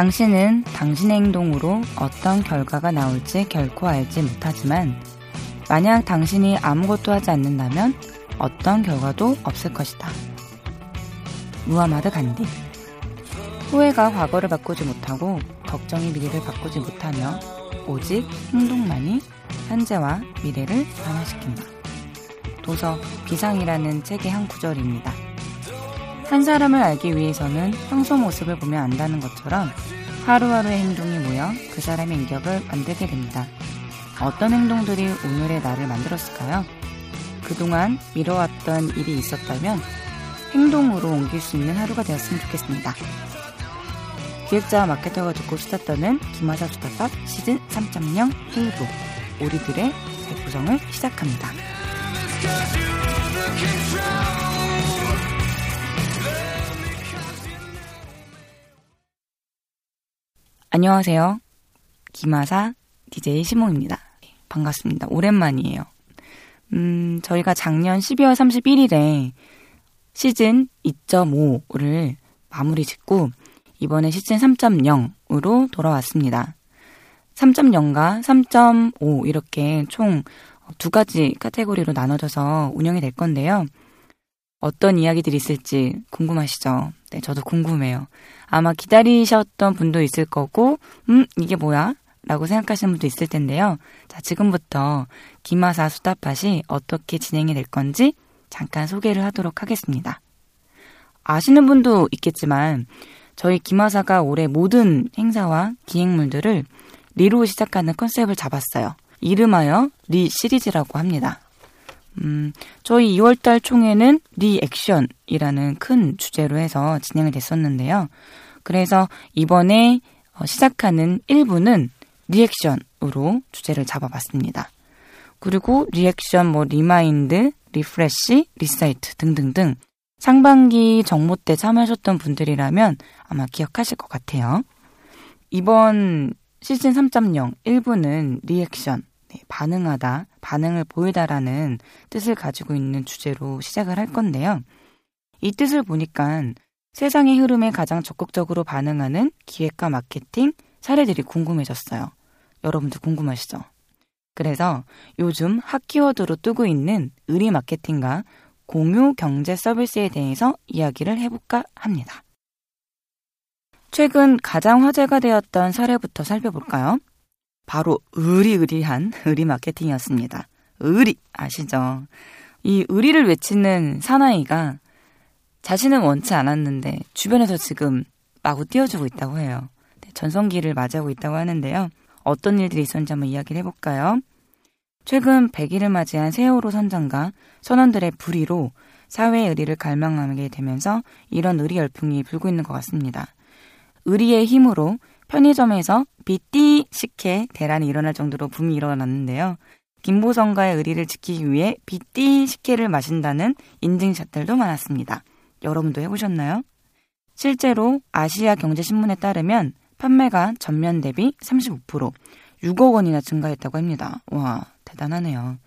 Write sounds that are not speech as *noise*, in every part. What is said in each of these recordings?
당신은 당신의 행동으로 어떤 결과가 나올지 결코 알지 못하지만 만약 당신이 아무것도 하지 않는다면 어떤 결과도 없을 것이다. 무하마드 간디 후회가 과거를 바꾸지 못하고 걱정이 미래를 바꾸지 못하며 오직 행동만이 현재와 미래를 변화시킨다. 도서 비상이라는 책의 한 구절입니다. 한 사람을 알기 위해서는 평소 모습을 보면 안다는 것처럼 하루하루의 행동이 모여 그 사람의 인격을 만들게 됩니다. 어떤 행동들이 오늘의 나를 만들었을까요? 그동안 미뤄왔던 일이 있었다면 행동으로 옮길 수 있는 하루가 되었으면 좋겠습니다. 기획자와 마케터가 듣고 수다 떠는 김하사 수다밥 시즌 3.0 회의부 우리들의 재구성을 시작합니다. 안녕하세요. 김하사 DJ 시몽입니다. 반갑습니다. 오랜만이에요. 음, 저희가 작년 12월 31일에 시즌 2.5를 마무리 짓고 이번에 시즌 3.0으로 돌아왔습니다. 3.0과 3.5 이렇게 총 두 가지 카테고리로 나눠져서 운영이 될 건데요. 어떤 이야기들이 있을지 궁금하시죠? 네, 저도 궁금해요. 아마 기다리셨던 분도 있을 거고, 음, 이게 뭐야? 라고 생각하시는 분도 있을 텐데요. 자, 지금부터 김하사 수다팟이 어떻게 진행이 될 건지 잠깐 소개를 하도록 하겠습니다. 아시는 분도 있겠지만, 저희 김하사가 올해 모든 행사와 기획물들을 리로 시작하는 컨셉을 잡았어요. 이름하여 리 시리즈라고 합니다. 음, 저희 2월달 총회는 리액션이라는 큰 주제로 해서 진행이 됐었는데요. 그래서 이번에 어, 시작하는 1부는 리액션으로 주제를 잡아봤습니다. 그리고 리액션, 뭐 remind, refresh, recite 등등등 상반기 정모 때 참여하셨던 분들이라면 아마 기억하실 것 같아요. 이번 시즌 3.0 1부는 리액션, 네, 반응하다, 반응을 보이다라는 뜻을 가지고 있는 주제로 시작을 할 건데요. 이 뜻을 보니까 세상의 흐름에 가장 적극적으로 반응하는 기획과 마케팅 사례들이 궁금해졌어요. 여러분들 궁금하시죠? 그래서 요즘 핫 키워드로 뜨고 있는 의리 마케팅과 공유 경제 서비스에 대해서 이야기를 해볼까 합니다. 최근 가장 화제가 되었던 사례부터 살펴볼까요? 바로 의리의리한 *laughs* 의리 마케팅이었습니다. 의리 아시죠? 이 의리를 외치는 사나이가 자신은 원치 않았는데 주변에서 지금 마구 띄워주고 있다고 해요. 네, 전성기를 맞이하고 있다고 하는데요. 어떤 일들이 있었는지 한번 이야기를 해볼까요? 최근 100일을 맞이한 세월호 선장과 선원들의 불의로 사회의 의리를 갈망하게 되면서 이런 의리 열풍이 불고 있는 것 같습니다. 의리의 힘으로 편의점에서 비띠 식혜 대란이 일어날 정도로 붐이 일어났는데요. 김보성과의 의리를 지키기 위해 비띠 식혜를 마신다는 인증샷들도 많았습니다. 여러분도 해보셨나요? 실제로 아시아 경제신문에 따르면 판매가 전면 대비 35% 6억 원이나 증가했다고 합니다. 와, 대단하네요.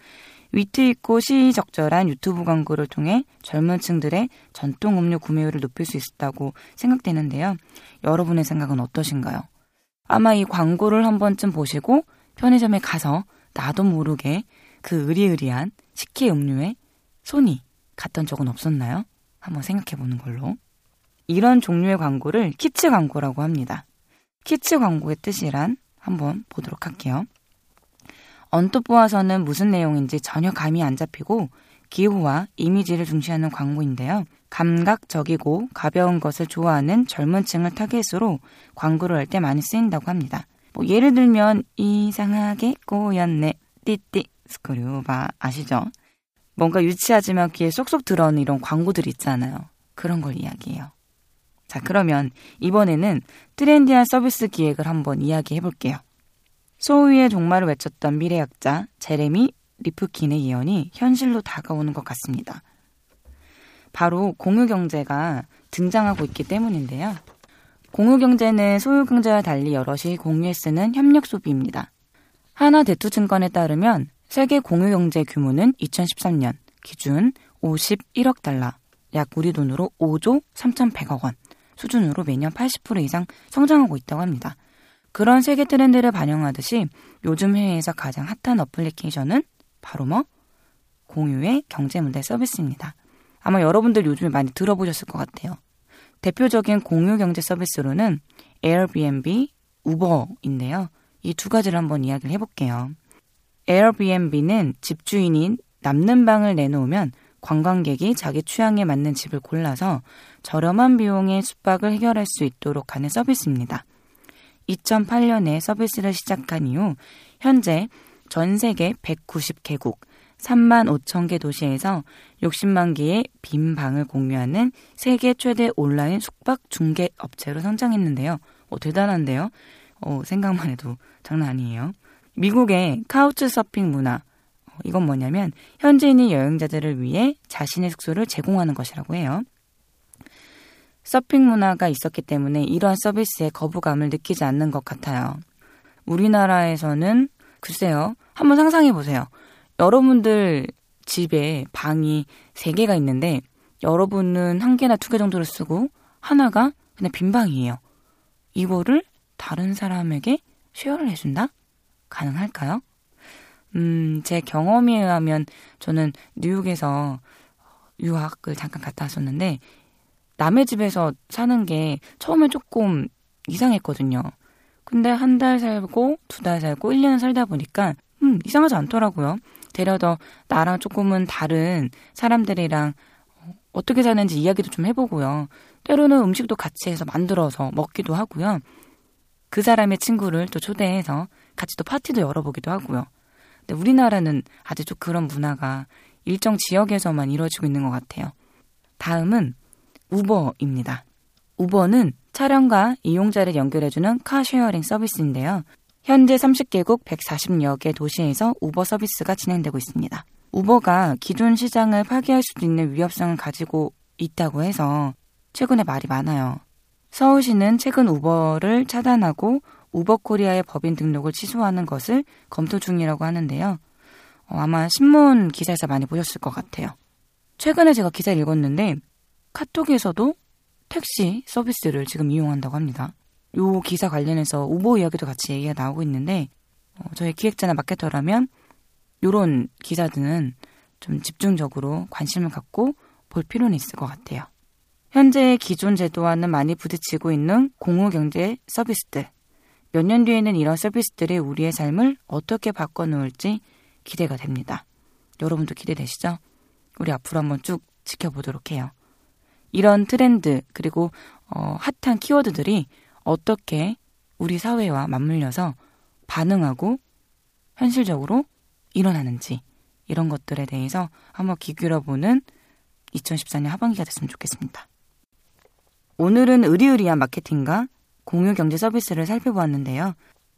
위트 있고 시의적절한 유튜브 광고를 통해 젊은 층들의 전통 음료 구매율을 높일 수 있었다고 생각되는데요. 여러분의 생각은 어떠신가요? 아마 이 광고를 한 번쯤 보시고 편의점에 가서 나도 모르게 그 의리의리한 식혜 음료에 손이 갔던 적은 없었나요? 한번 생각해 보는 걸로. 이런 종류의 광고를 키츠 광고라고 합니다. 키츠 광고의 뜻이란 한번 보도록 할게요. 언뜻 보아서는 무슨 내용인지 전혀 감이 안 잡히고 기호와 이미지를 중시하는 광고인데요. 감각적이고 가벼운 것을 좋아하는 젊은 층을 타겟으로 광고를 할 때 많이 쓰인다고 합니다. 뭐 예를 들면 이상하게 꼬였네 띠띠 스크류바 아시죠? 뭔가 유치하지만 귀에 쏙쏙 들어오는 이런 광고들 있잖아요. 그런 걸 이야기해요. 자, 그러면 이번에는 트렌디한 서비스 기획을 한번 이야기해 볼게요. 소유의 종말을 외쳤던 미래학자 제레미 리프킨의 예언이 현실로 다가오는 것 같습니다. 바로 공유경제가 등장하고 있기 때문인데요. 공유경제는 소유경제와 달리 여럿이 공유해 쓰는 협력 소비입니다. 하나 대투증권에 따르면 세계 공유경제 규모는 2013년 기준 51억 달러, 약 우리 돈으로 5조 3,100억 원 수준으로 매년 80% 이상 성장하고 있다고 합니다. 그런 세계 트렌드를 반영하듯이 요즘 해외에서 가장 핫한 어플리케이션은 바로 뭐? 공유의 경제문대 서비스입니다. 아마 여러분들 요즘에 많이 들어보셨을 것 같아요. 대표적인 공유 경제 서비스로는 에어비앤비, 우버인데요. 이 두 가지를 한번 이야기를 해볼게요. 에어비앤비는 집주인이 남는 방을 내놓으면 관광객이 자기 취향에 맞는 집을 골라서 저렴한 비용의 숙박을 해결할 수 있도록 하는 서비스입니다. 2008년에 서비스를 시작한 이후 현재 전 세계 190개국 3만 5천 개 도시에서 60만 개의 빈 방을 공유하는 세계 최대 온라인 숙박 중개 업체로 성장했는데요. 어, 대단한데요? 어, 생각만 해도 장난 아니에요. 미국의 카우치 서핑 문화. 어, 이건 뭐냐면 현지인이 여행자들을 위해 자신의 숙소를 제공하는 것이라고 해요. 서핑 문화가 있었기 때문에 이러한 서비스에 거부감을 느끼지 않는 것 같아요. 우리나라에서는 글쎄요. 한번 상상해 보세요. 여러분들 집에 방이 3개가 있는데 여러분은 한 개나 두 개 정도를 쓰고 하나가 그냥 빈 방이에요. 이거를 다른 사람에게 쉐어를 해준다? 가능할까요? 음, 제 경험에 의하면 저는 뉴욕에서 유학을 잠깐 갔다 왔었는데 남의 집에서 사는 게 처음에 조금 이상했거든요. 근데 한 달 살고 두 달 살고 1년 살다 보니까 음, 이상하지 않더라고요. 데려더 나랑 조금은 다른 사람들이랑 어떻게 사는지 이야기도 좀 해보고요. 때로는 음식도 같이 해서 만들어서 먹기도 하고요. 그 사람의 친구를 또 초대해서 같이 또 파티도 열어보기도 하고요. 근데 우리나라는 아직 좀 그런 문화가 일정 지역에서만 이루어지고 있는 것 같아요. 다음은 우버입니다. 우버는 차량과 이용자를 연결해주는 car sharing 서비스인데요. 현재 30개국 140여 개 도시에서 우버 서비스가 진행되고 있습니다. 우버가 기존 시장을 파괴할 수도 있는 위협성을 가지고 있다고 해서 최근에 말이 많아요. 서울시는 최근 우버를 차단하고 우버 코리아의 법인 등록을 취소하는 것을 검토 중이라고 하는데요. 어, 아마 신문 기사에서 많이 보셨을 것 같아요. 최근에 제가 기사를 읽었는데 카톡에서도 택시 서비스를 지금 이용한다고 합니다. 요 기사 관련해서 우보 이야기도 같이 얘기가 나오고 있는데 어, 저희 기획자나 마케터라면 요런 기사들은 좀 집중적으로 관심을 갖고 볼 필요는 있을 것 같아요. 현재 기존 제도와는 많이 부딪히고 있는 공유경제 서비스들. 몇 년 뒤에는 이런 서비스들이 우리의 삶을 어떻게 바꿔놓을지 기대가 됩니다. 여러분도 기대되시죠? 우리 앞으로 한번 쭉 지켜보도록 해요. 이런 트렌드 그리고 어, 핫한 키워드들이 어떻게 우리 사회와 맞물려서 반응하고 현실적으로 일어나는지 이런 것들에 대해서 한번 귀 기울여보는 2014년 하반기가 됐으면 좋겠습니다. 오늘은 의리의리한 마케팅과 공유 경제 서비스를 살펴보았는데요.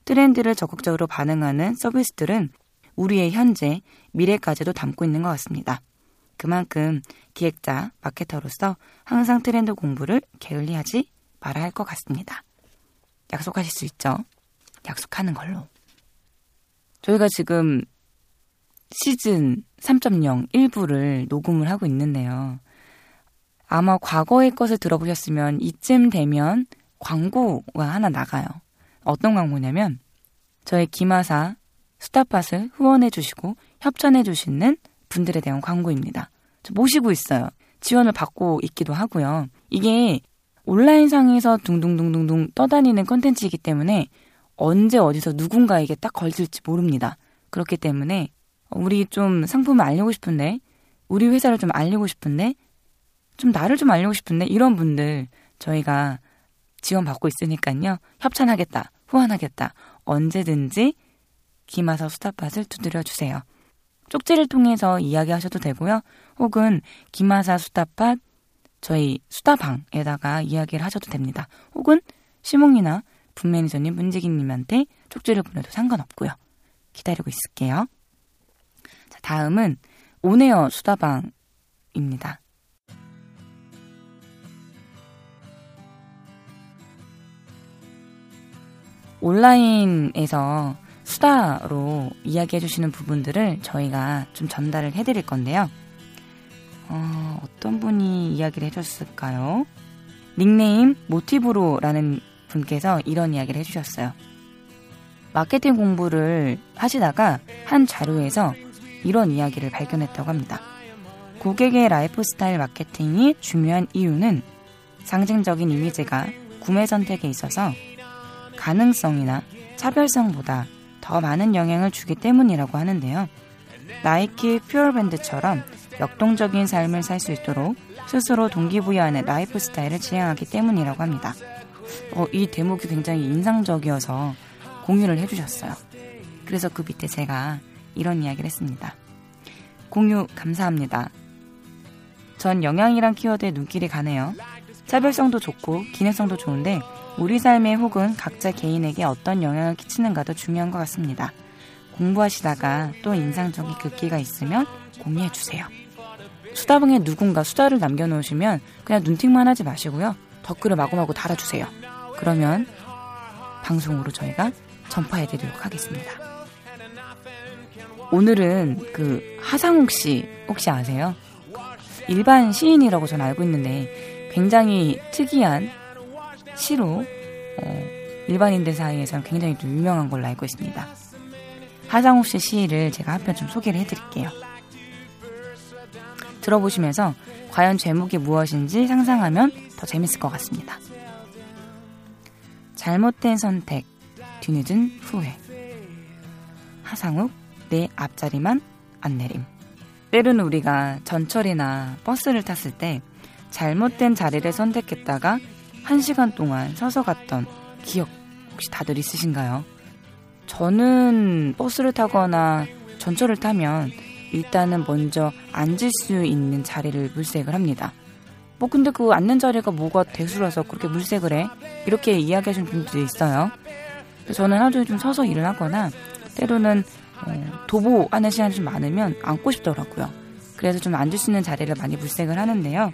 트렌드를 적극적으로 반응하는 서비스들은 우리의 현재, 미래까지도 담고 있는 것 같습니다. 그만큼 기획자, 마케터로서 항상 트렌드 공부를 게을리하지 말아야 할 것 같습니다. 약속하실 수 있죠? 약속하는 걸로. 저희가 지금 시즌 3.0 일부를 녹음을 하고 있는데요. 아마 과거의 것을 들어보셨으면 이쯤 되면 광고가 하나 나가요. 어떤 광고냐면 저희 기마사 스타팟을 후원해 주시고 협찬해 주시는 분들에 대한 광고입니다. 모시고 있어요. 지원을 받고 있기도 하고요. 이게 온라인상에서 둥둥둥둥둥 떠다니는 컨텐츠이기 때문에 언제 어디서 누군가에게 딱 걸릴지 모릅니다. 그렇기 때문에 우리 좀 상품을 알리고 싶은데 우리 회사를 좀 알리고 싶은데 좀 나를 좀 알리고 싶은데 이런 분들 저희가 지원받고 있으니까요. 협찬하겠다. 후원하겠다. 언제든지 김하사 수다팟을 두드려 주세요. 쪽지를 통해서 이야기하셔도 되고요. 혹은 김하사 수다팟 저희 수다방에다가 이야기를 하셔도 됩니다. 혹은 시몽이나 분매니저님, 문지기님한테 쪽지를 보내도 상관없고요. 기다리고 있을게요. 자, 다음은 오네어 수다방입니다. 온라인에서 수다로 이야기해 주시는 부분들을 저희가 좀 전달을 해드릴 건데요. 어, 어떤 분이 이야기를 해줬을까요? 닉네임 모티브로라는 분께서 이런 이야기를 해주셨어요. 마케팅 공부를 하시다가 한 자료에서 이런 이야기를 발견했다고 합니다. 고객의 라이프 스타일 마케팅이 중요한 이유는 상징적인 이미지가 구매 선택에 있어서 기능성이나 차별성보다 더 많은 영향을 주기 때문이라고 하는데요. 나이키 FuelBand처럼 역동적인 삶을 살 수 있도록 스스로 동기부여하는 라이프 스타일을 지향하기 때문이라고 합니다. 어, 이 대목이 굉장히 인상적이어서 공유를 해주셨어요. 그래서 그 밑에 제가 이런 이야기를 했습니다. 공유 감사합니다. 전 영양이란 키워드에 눈길이 가네요. 차별성도 좋고 기능성도 좋은데 우리 삶에 혹은 각자 개인에게 어떤 영향을 끼치는가도 중요한 것 같습니다. 공부하시다가 또 인상적인 글귀가 있으면 공유해주세요. 수다방에 누군가 수다를 남겨놓으시면 그냥 눈팅만 하지 마시고요. 댓글을 마구마구 달아주세요. 그러면 방송으로 저희가 전파해드리도록 하겠습니다. 오늘은 그 하상욱 씨 혹시 아세요? 일반 시인이라고 저는 알고 있는데 굉장히 특이한 시로 어, 일반인들 사이에서는 굉장히 좀 유명한 걸로 알고 있습니다. 하상욱 씨 시를 제가 한 편 좀 소개를 해드릴게요. 들어보시면서 과연 제목이 무엇인지 상상하면 더 재밌을 것 같습니다. 잘못된 선택, 뒤늦은 후회. 하상욱, 내 앞자리만 안 내림. 때로는 우리가 전철이나 버스를 탔을 때 잘못된 자리를 선택했다가 한 시간 동안 서서 갔던 기억 혹시 다들 있으신가요? 저는 버스를 타거나 전철을 타면 일단은 먼저 앉을 수 있는 자리를 물색을 합니다. 뭐 근데 그 앉는 자리가 뭐가 대수라서 그렇게 물색을 해? 이렇게 이야기하시는 분들이 있어요. 저는 하루 종일 좀 서서 일을 하거나 때로는 어, 도보하는 시간이 좀 많으면 앉고 싶더라고요. 그래서 좀 앉을 수 있는 자리를 많이 물색을 하는데요.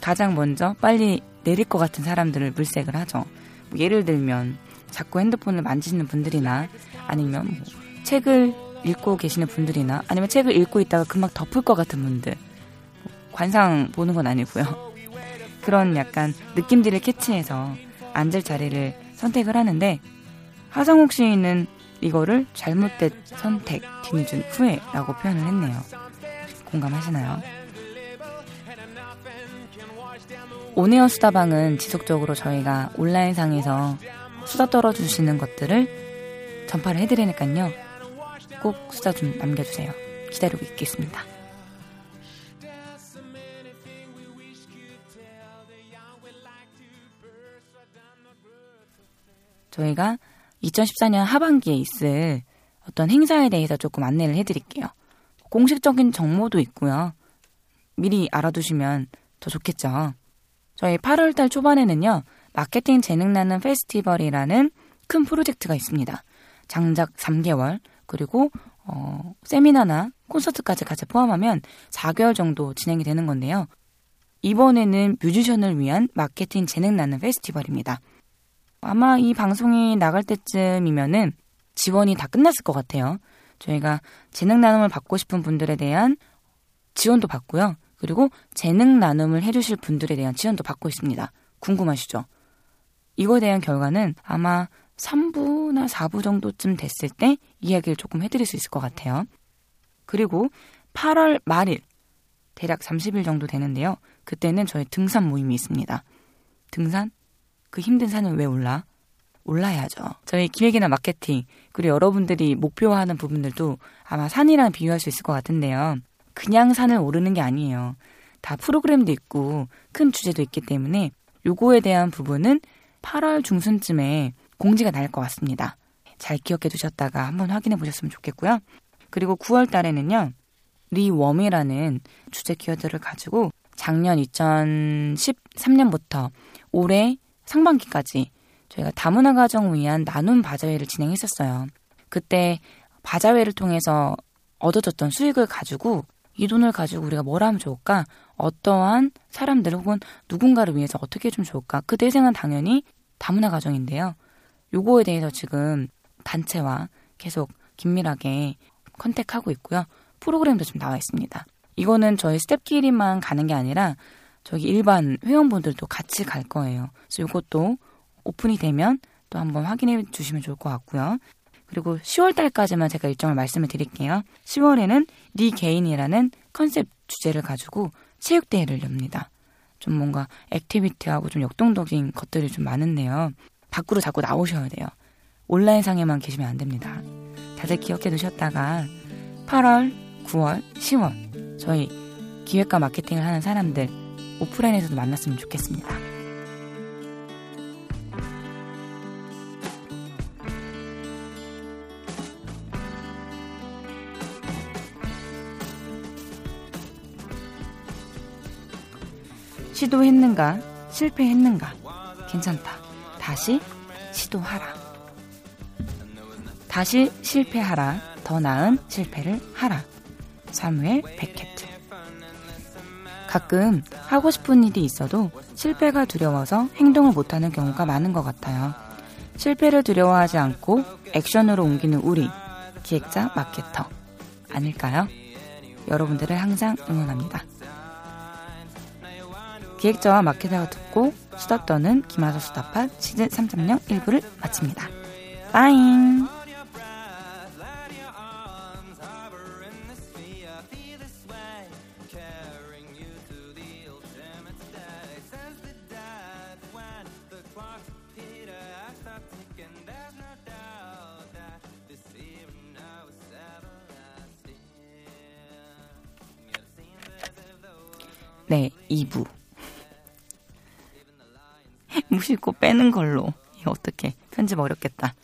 가장 먼저 빨리 내릴 것 같은 사람들을 물색을 하죠. 뭐 예를 들면 자꾸 핸드폰을 만지시는 분들이나 아니면 뭐 책을 읽고 계시는 분들이나 아니면 책을 읽고 있다가 금방 덮을 것 같은 분들 관상 보는 건 아니고요. 그런 약간 느낌들을 캐치해서 앉을 자리를 선택을 하는데 하성욱 시인은 이거를 잘못된 선택 뒤늦은 후회라고 표현을 했네요. 공감하시나요? 오네어 수다방은 지속적으로 저희가 온라인상에서 수다 떨어주시는 것들을 전파를 해드리니까요. 꼭 수다 좀 남겨주세요. 기다리고 있겠습니다. 저희가 2014년 하반기에 있을 어떤 행사에 대해서 조금 안내를 해드릴게요. 공식적인 정보도 있고요. 미리 알아두시면 더 좋겠죠. 저희 8월달 초반에는요, 마케팅 재능 나는 페스티벌이라는 큰 프로젝트가 있습니다. 장작 3개월, 그리고, 어, 세미나나 콘서트까지 같이 포함하면 4개월 정도 진행이 되는 건데요. 이번에는 뮤지션을 위한 마케팅 재능 나는 페스티벌입니다. 아마 이 방송이 나갈 때쯤이면은 지원이 다 끝났을 것 같아요. 저희가 재능 나눔을 받고 싶은 분들에 대한 지원도 받고요. 그리고 재능 나눔을 해주실 분들에 대한 지원도 받고 있습니다. 궁금하시죠? 이거에 대한 결과는 아마 3부나 4부 정도쯤 됐을 때 이야기를 조금 해드릴 수 있을 것 같아요. 그리고 8월 말일, 대략 30일 정도 되는데요. 그때는 저희 등산 모임이 있습니다. 등산? 그 힘든 산을 왜 올라? 올라야죠. 저희 기획이나 마케팅, 그리고 여러분들이 목표하는 부분들도 아마 산이랑 비유할 수 있을 것 같은데요. 그냥 산을 오르는 게 아니에요. 다 프로그램도 있고 큰 주제도 있기 때문에 요거에 대한 부분은 8월 중순쯤에 공지가 날 것 같습니다. 잘 기억해 두셨다가 한번 확인해 보셨으면 좋겠고요. 그리고 9월 달에는요. 리웜이라는 주제 키워드를 가지고 작년 2013년부터 올해 상반기까지 저희가 다문화 가정을 위한 나눔 바자회를 진행했었어요. 그때 바자회를 통해서 얻어졌던 수익을 가지고 이 돈을 가지고 우리가 뭘 하면 좋을까? 어떠한 사람들 혹은 누군가를 위해서 어떻게 해주면 좋을까? 그 대상은 당연히 다문화 가정인데요. 요거에 대해서 지금 단체와 계속 긴밀하게 contact하고 있고요. 프로그램도 지금 나와 있습니다. 이거는 저희 스텝끼리만 가는 게 아니라 저기 일반 회원분들도 같이 갈 거예요. 그래서 이것도 오픈이 되면 또 한번 확인해 주시면 좋을 것 같고요. 그리고 10월 달까지만 제가 일정을 말씀을 드릴게요. 10월에는 네 개인이라는 컨셉 주제를 가지고 체육대회를 엽니다. 좀 뭔가 activity하고 좀 역동적인 것들이 좀 많은데요. 밖으로 자꾸 나오셔야 돼요. 온라인상에만 계시면 안 됩니다. 다들 기억해 두셨다가 8월, 9월, 10월 저희 기획과 마케팅을 하는 사람들 오프라인에서도 만났으면 좋겠습니다. 시도했는가? 실패했는가? 괜찮다. 다시 시도하라. 다시 실패하라. 더 나은 실패를 하라. 사무엘 베케트. 가끔 하고 싶은 일이 있어도 실패가 두려워서 행동을 못하는 경우가 많은 것 같아요. 실패를 두려워하지 않고 액션으로 옮기는 우리, 기획자 마케터. 아닐까요? 여러분들을 항상 응원합니다. 기획자와 마케터가 듣고 수다 떠는 김하서 수다팟 시즌 3.0 1부를 마칩니다. 빠잉! 네, 2부. 빼는 걸로. 어떻게 편집 어렵겠다.